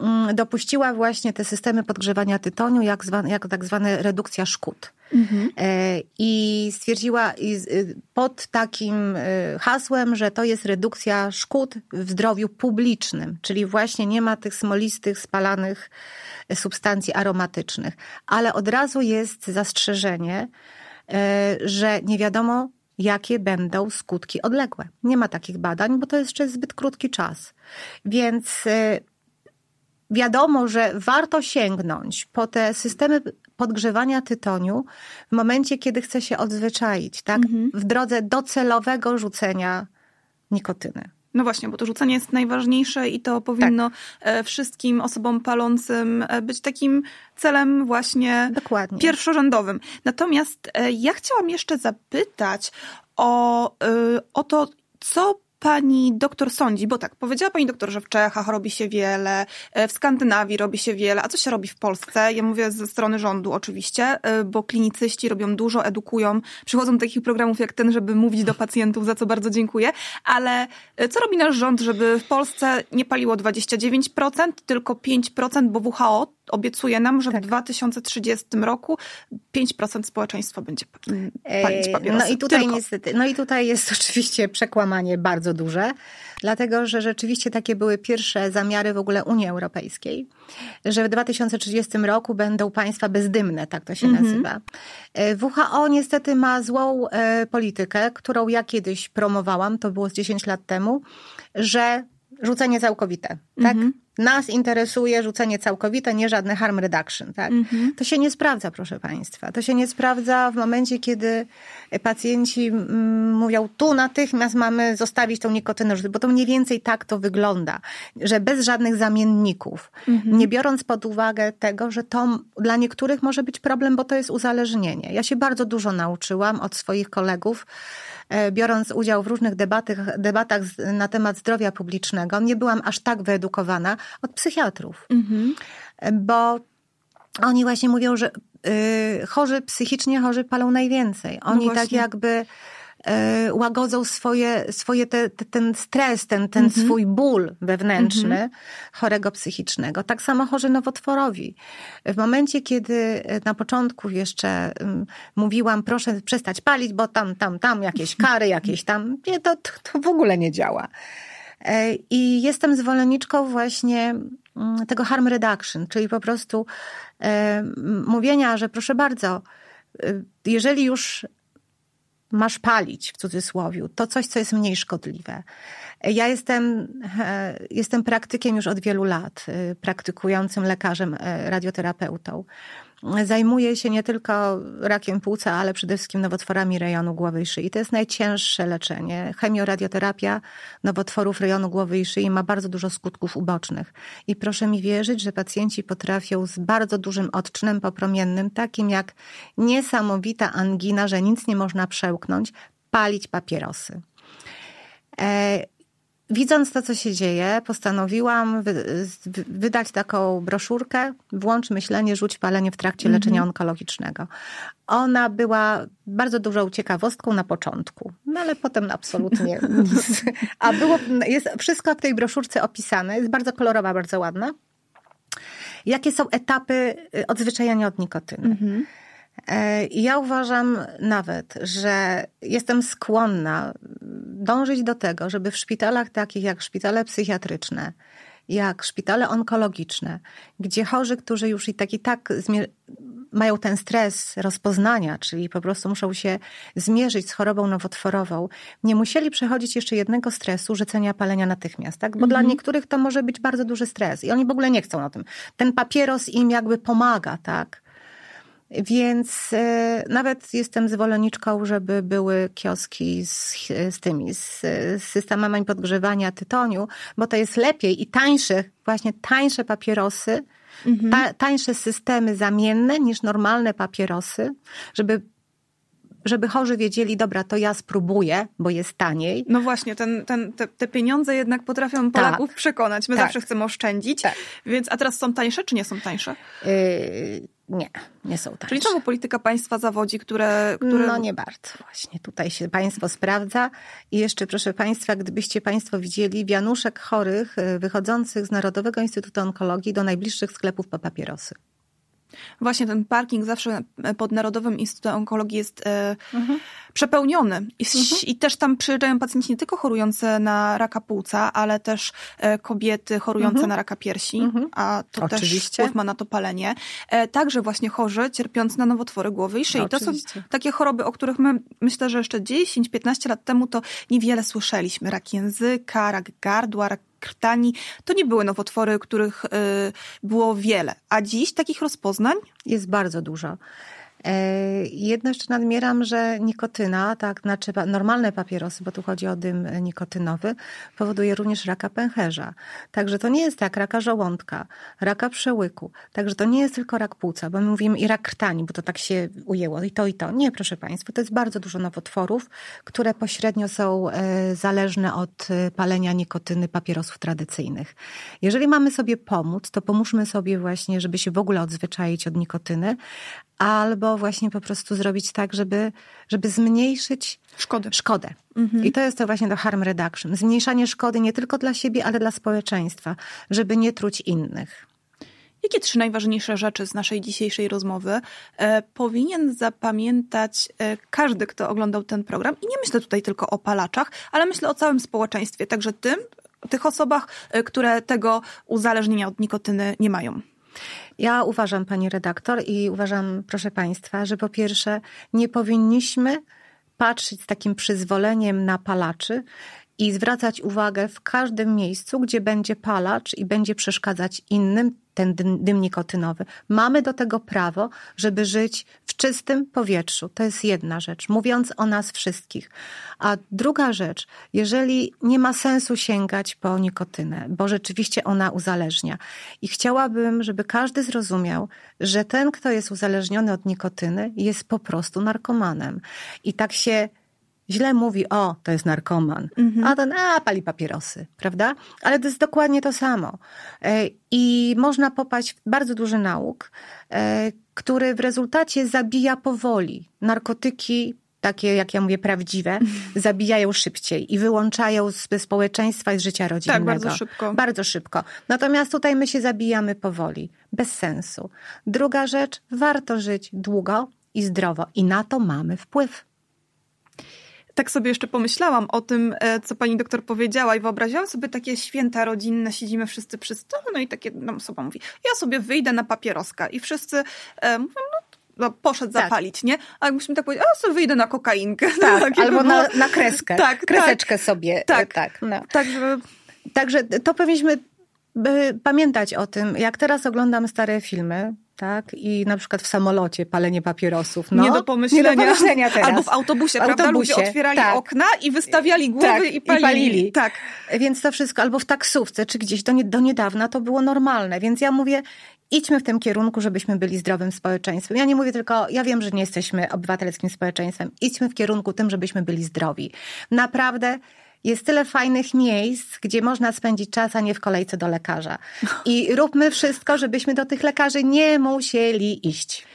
mm, dopuściła właśnie te systemy podgrzewania tytoniu jak, zwane, jak tak zwana redukcja szkód. Mhm. I stwierdziła pod takim hasłem, że to jest redukcja szkód w zdrowiu publicznym, czyli właśnie nie ma tych smolistych, spalanych substancji aromatycznych. Ale od razu jest zastrzeżenie, że nie wiadomo, jakie będą skutki odległe. Nie ma takich badań, bo to jest jeszcze zbyt krótki czas. Więc wiadomo, że warto sięgnąć po te systemy podgrzewania tytoniu w momencie, kiedy chce się odzwyczaić, tak? Mhm. W drodze docelowego rzucenia nikotyny. No właśnie, bo to rzucenie jest najważniejsze i to powinno tak. wszystkim osobom palącym e, być takim celem właśnie Dokładnie. pierwszorzędowym. Natomiast e, ja chciałam jeszcze zapytać o, o to, co pani doktor sądzi? Bo tak, powiedziała pani doktor, że w Czechach robi się wiele, e, w Skandynawii robi się wiele, a co się robi w Polsce? Ja mówię ze strony rządu oczywiście, e, bo klinicyści robią dużo, edukują, przychodzą do takich programów jak ten, żeby mówić do pacjentów, za co bardzo dziękuję, ale e, co robi nasz rząd, żeby w Polsce nie paliło 29%, tylko 5%, bo WHO obiecuje nam, że tak. w 2030 roku 5% społeczeństwa będzie palić papierosy. No i tutaj Tylko. niestety, no i tutaj jest oczywiście przekłamanie bardzo duże, dlatego że rzeczywiście takie były pierwsze zamiary w ogóle Unii Europejskiej, że w 2030 roku będą państwa bezdymne, tak to się mhm. nazywa. E, WHO niestety ma złą e, politykę, którą ja kiedyś promowałam, to było z 10 lat temu, że rzucenie całkowite, tak? Mhm. Nas interesuje rzucenie całkowite, nie żadne harm reduction, tak? Mhm. To się nie sprawdza, proszę Państwa. To się nie sprawdza w momencie, kiedy pacjenci mm, mówią, tu natychmiast mamy zostawić tą nikotynę, bo to mniej więcej tak to wygląda, że bez żadnych zamienników, mhm. nie biorąc pod uwagę tego, że to dla niektórych może być problem, bo to jest uzależnienie. Ja się bardzo dużo nauczyłam od swoich kolegów, biorąc udział w różnych debatach, debatach na temat zdrowia publicznego, nie byłam aż tak wyedukowana od psychiatrów. Mhm. Bo oni właśnie mówią, że y, chorzy psychicznie chorzy palą najwięcej. Oni no tak jakby e, łagodzą swoje, swoje te, te, ten stres, ten, ten mhm. swój ból wewnętrzny mhm. chorego psychicznego. Tak samo chorzy nowotworowi. W momencie, kiedy na początku jeszcze um, mówiłam, proszę przestać palić, bo tam, tam, tam jakieś kary, jakieś tam, nie, to, to w ogóle nie działa. E, I jestem zwolenniczką właśnie mm, tego harm reduction, czyli po prostu e, mówienia, że proszę bardzo, e, jeżeli już masz palić w cudzysłowie, to coś, co jest mniej szkodliwe. Ja jestem, jestem praktykiem już od wielu lat, praktykującym lekarzem, radioterapeutą. Zajmuje się nie tylko rakiem płuca, ale przede wszystkim nowotworami rejonu głowy i szyi. To jest najcięższe leczenie. Chemioradioterapia nowotworów rejonu głowy i szyi ma bardzo dużo skutków ubocznych. I proszę mi wierzyć, że pacjenci potrafią z bardzo dużym odczynem popromiennym, takim jak niesamowita angina, że nic nie można przełknąć, palić papierosy. Widząc to, co się dzieje, postanowiłam wydać taką broszurkę Włącz myślenie, rzuć palenie w trakcie mm -hmm. leczenia onkologicznego. Ona była bardzo dużą ciekawostką na początku, no ale potem absolutnie nic. A było, jest wszystko w tej broszurce opisane, jest bardzo kolorowa, bardzo ładna. Jakie są etapy y, odzwyczajania od nikotyny? Mm -hmm. E, ja uważam nawet, że jestem skłonna dążyć do tego, żeby w szpitalach takich jak szpitale psychiatryczne, jak szpitale onkologiczne, gdzie chorzy, którzy już i tak i tak mają ten stres rozpoznania, czyli po prostu muszą się zmierzyć z chorobą nowotworową, nie musieli przechodzić jeszcze jednego stresu, rzucenia palenia natychmiast, tak? Bo mm -hmm. dla mhm. niektórych to może być bardzo duży stres i oni w ogóle nie chcą na tym. Ten papieros im jakby pomaga, tak? Więc e, nawet jestem zwolenniczką, żeby były kioski z, z tymi, z, z systemami podgrzewania tytoniu, bo to jest lepiej i tańsze, właśnie tańsze papierosy, mhm. ta, tańsze systemy zamienne niż normalne papierosy, żeby żeby chorzy wiedzieli, dobra, to ja spróbuję, bo jest taniej. No właśnie, ten, ten, te, te pieniądze jednak potrafią Polaków tak. przekonać. My tak. zawsze chcemy oszczędzić. Tak. Więc, a teraz są tańsze, czy nie są tańsze? Yy, nie, nie są tańsze. Czyli znowu polityka państwa zawodzi, które, które... No nie bardzo. Właśnie tutaj się państwo sprawdza. I jeszcze proszę państwa, gdybyście państwo widzieli wianuszek chorych y, wychodzących z Narodowego Instytutu Onkologii do najbliższych sklepów po papierosy. Właśnie ten parking zawsze pod Narodowym Instytutem Onkologii jest e, mhm. przepełniony. I, mhm. I, też tam przyjeżdżają pacjenci nie tylko chorujące na raka płuca, ale też e, kobiety chorujące mhm. na raka piersi, mhm. a to Oczywiście. też wpływ ma na to palenie. E, także właśnie chorzy cierpiący na nowotwory głowy i szyi. to są takie choroby, o których my myślę, że jeszcze 10-15 lat temu to niewiele słyszeliśmy. Rak języka, rak gardła, rak krtani, to nie były nowotwory, których y, było wiele. A dziś takich rozpoznań jest bardzo dużo. E, jedno jeszcze nadmieram, że nikotyna, tak, znaczy normalne papierosy, bo tu chodzi o dym nikotynowy, powoduje również raka pęcherza. Także to nie jest tak raka żołądka, raka przełyku. Także to nie jest tylko rak płuca, bo my mówimy i rak krtani, bo to tak się ujęło i to i to. Nie, proszę Państwa, to jest bardzo dużo nowotworów, które pośrednio są e, zależne od e, palenia nikotyny papierosów tradycyjnych. Jeżeli mamy sobie pomóc, to pomóżmy sobie właśnie, żeby się w ogóle odzwyczaić od nikotyny, albo właśnie po prostu zrobić tak, żeby, żeby zmniejszyć szkodę. szkodę. Mhm. I to jest to właśnie to harm reduction. Zmniejszanie szkody nie tylko dla siebie, ale dla społeczeństwa, żeby nie truć innych. Jakie trzy najważniejsze rzeczy z naszej dzisiejszej rozmowy e, powinien zapamiętać e, każdy, kto oglądał ten program? I nie myślę tutaj tylko o palaczach, ale myślę o całym społeczeństwie, także tym, tych osobach, e, które tego uzależnienia od nikotyny nie mają. Ja uważam, pani redaktor, i uważam, proszę państwa, że po pierwsze nie powinniśmy patrzeć z takim przyzwoleniem na palaczy i zwracać uwagę w każdym miejscu, gdzie będzie palacz i będzie przeszkadzać innym, ten dym nikotynowy. Mamy do tego prawo, żeby żyć w czystym powietrzu. To jest jedna rzecz, mówiąc o nas wszystkich. A druga rzecz, jeżeli nie ma sensu sięgać po nikotynę, bo rzeczywiście ona uzależnia. I chciałabym, żeby każdy zrozumiał, że ten, kto jest uzależniony od nikotyny, jest po prostu narkomanem. I tak się źle mówi, o, to jest narkoman, mhm. a ten, a, pali papierosy, prawda? Ale to jest dokładnie to samo. E, I można popaść w bardzo duży nauk, e, który w rezultacie zabija powoli. Narkotyki takie, jak ja mówię, prawdziwe, zabijają szybciej i wyłączają z społeczeństwa i z życia rodzinnego. Tak, bardzo szybko. Bardzo szybko. Natomiast tutaj my się zabijamy powoli, bez sensu. Druga rzecz, warto żyć długo i zdrowo i na to mamy wpływ tak sobie jeszcze pomyślałam o tym, e, co pani doktor powiedziała i wyobraziłam sobie takie święta rodzinne, siedzimy wszyscy przy stole, no i takie nam osoba mówi, ja sobie wyjdę na papieroska i wszyscy e, mówią, no no, poszedł tak. zapalić, nie? A jakbyśmy tak powiedzieli, a sobie wyjdę na kokainkę. Tak, albo na, na kreskę. Tak, tak. Kreseczkę tak, sobie. Tak, tak. No. Także... Także to powinniśmy pamiętać o tym, jak teraz oglądam stare filmy, tak? I na przykład w samolocie palenie papierosów. No, nie do pomyślenia. Nie do pomyślenia teraz. Albo w autobusie, w prawda? Autobusie, Ludzie otwierali tak. okna i wystawiali głowy tak, i, palili. i, palili. Tak. Więc to wszystko, albo w taksówce, czy gdzieś do, nie, do niedawna to było normalne. Więc ja mówię, idźmy w tym kierunku, żebyśmy byli zdrowym społeczeństwem. Ja nie mówię tylko, ja wiem, że nie jesteśmy obywatelskim społeczeństwem. Idźmy w kierunku tym, żebyśmy byli zdrowi. Naprawdę jest tyle fajnych miejsc, gdzie można spędzić czas, a nie w kolejce do lekarza. I róbmy wszystko, żebyśmy do tych lekarzy nie musieli iść.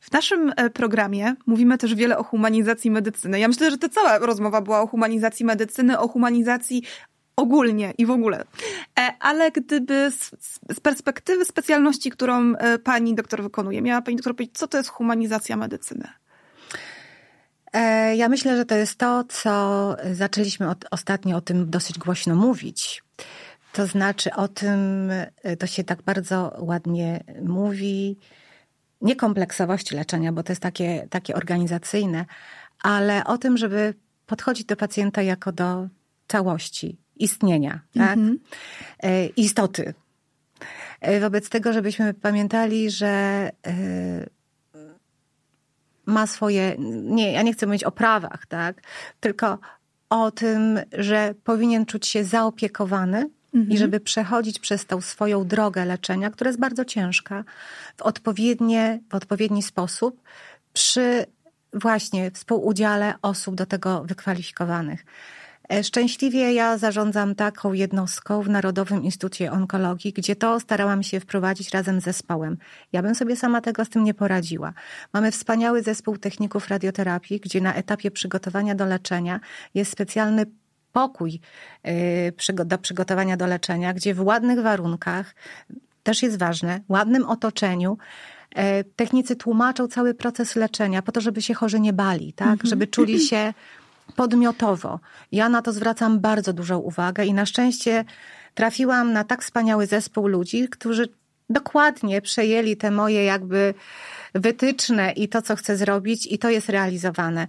W naszym e, programie mówimy też wiele o humanizacji medycyny. Ja myślę, że ta cała rozmowa była o humanizacji medycyny, o humanizacji ogólnie i w ogóle. E, ale gdyby z, perspektywy specjalności, którą e, pani doktor wykonuje, miała pani doktor powiedzieć, co to jest humanizacja medycyny? E, ja myślę, że to jest to, co zaczęliśmy od, ostatnio o tym dosyć głośno mówić. To znaczy o tym, to się tak bardzo ładnie mówi, nie kompleksowości leczenia, bo to jest takie, takie organizacyjne, ale o tym, żeby podchodzić do pacjenta jako do całości, istnienia, tak? Mm -hmm. istoty. E, wobec tego, żebyśmy pamiętali, że e, ma swoje, nie, ja nie chcę mówić o prawach, tak? Tylko o tym, że powinien czuć się zaopiekowany mhm. i żeby przechodzić przez tą swoją drogę leczenia, która jest bardzo ciężka, w, odpowiednie, w odpowiedni sposób, przy właśnie współudziale osób do tego wykwalifikowanych. E, szczęśliwie ja zarządzam taką jednostką w Narodowym Instytucie Onkologii, gdzie to starałam się wprowadzić razem z zespołem. Ja bym sobie sama tego z tym nie poradziła. Mamy wspaniały zespół techników radioterapii, gdzie na etapie przygotowania do leczenia jest specjalny pokój e, do przygotowania do leczenia, gdzie w ładnych warunkach, też jest ważne, ładnym otoczeniu, e, technicy tłumaczą cały proces leczenia po to, żeby się chorzy nie bali, tak? Mhm. Żeby czuli się podmiotowo. Ja na to zwracam bardzo dużą uwagę i na szczęście trafiłam na tak wspaniały zespół ludzi, którzy dokładnie przejęli te moje jakby wytyczne i to, co chcę zrobić, i to jest realizowane.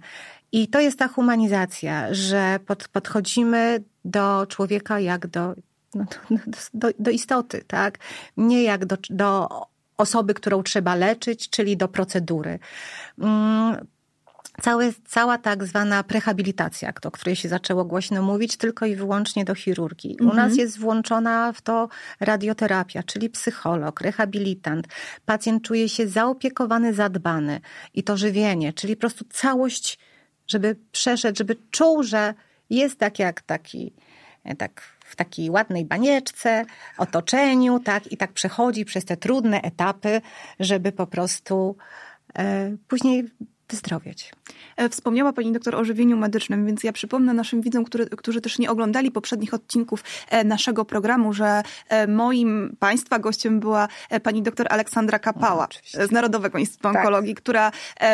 I to jest ta humanizacja, że pod, podchodzimy do człowieka jak do, no, do, do, istoty, tak? Nie jak do, do osoby, którą trzeba leczyć, czyli do procedury. Cały, cała tak zwana prehabilitacja, o której się zaczęło głośno mówić, tylko i wyłącznie do chirurgii. Mhm. U nas mhm. jest włączona w to radioterapia, czyli psycholog, rehabilitant. Pacjent czuje się zaopiekowany, zadbany i to żywienie, czyli po prostu całość, żeby przeszedł, żeby czuł, że jest tak jak taki, tak w takiej ładnej banieczce, otoczeniu, tak, i tak przechodzi przez te trudne etapy, żeby po prostu e, później wyzdrowieć. E, wspomniała Pani doktor o żywieniu medycznym, więc ja przypomnę naszym widzom, który, którzy też nie oglądali poprzednich odcinków e, naszego programu, że e, moim Państwa gościem była Pani doktor Aleksandra Kapała no, z Narodowego Instytutu tak. Onkologii, która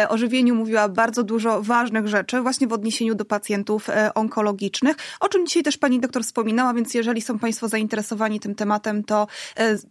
o żywieniu mówiła bardzo dużo ważnych rzeczy właśnie w odniesieniu do pacjentów onkologicznych, o czym dzisiaj też Pani doktor wspominała, więc jeżeli są Państwo zainteresowani tym tematem, to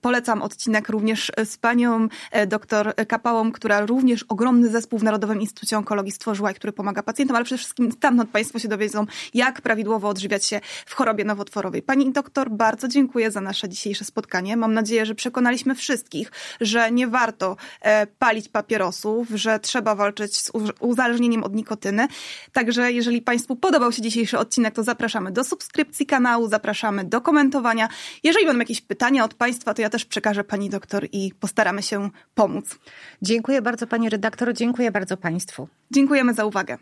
polecam odcinek również z Panią doktor Kapałą, która również ogromny zespół w Narodowym Instytucie Instytucie Onkologii stworzyła i który pomaga pacjentom, ale przede wszystkim stamtąd Państwo się dowiedzą, jak prawidłowo odżywiać się w chorobie nowotworowej. Pani doktor, bardzo dziękuję za nasze dzisiejsze spotkanie. Mam nadzieję, że przekonaliśmy wszystkich, że nie warto e, palić papierosów, że trzeba walczyć z uzależnieniem od nikotyny. Także jeżeli Państwu podobał się dzisiejszy odcinek, to zapraszamy do subskrypcji kanału, zapraszamy do komentowania. Jeżeli będą jakieś pytania od Państwa, to ja też przekażę Pani doktor i postaramy się pomóc. Dziękuję bardzo Pani redaktor, dziękuję bardzo Państwu. Dziękujemy za uwagę.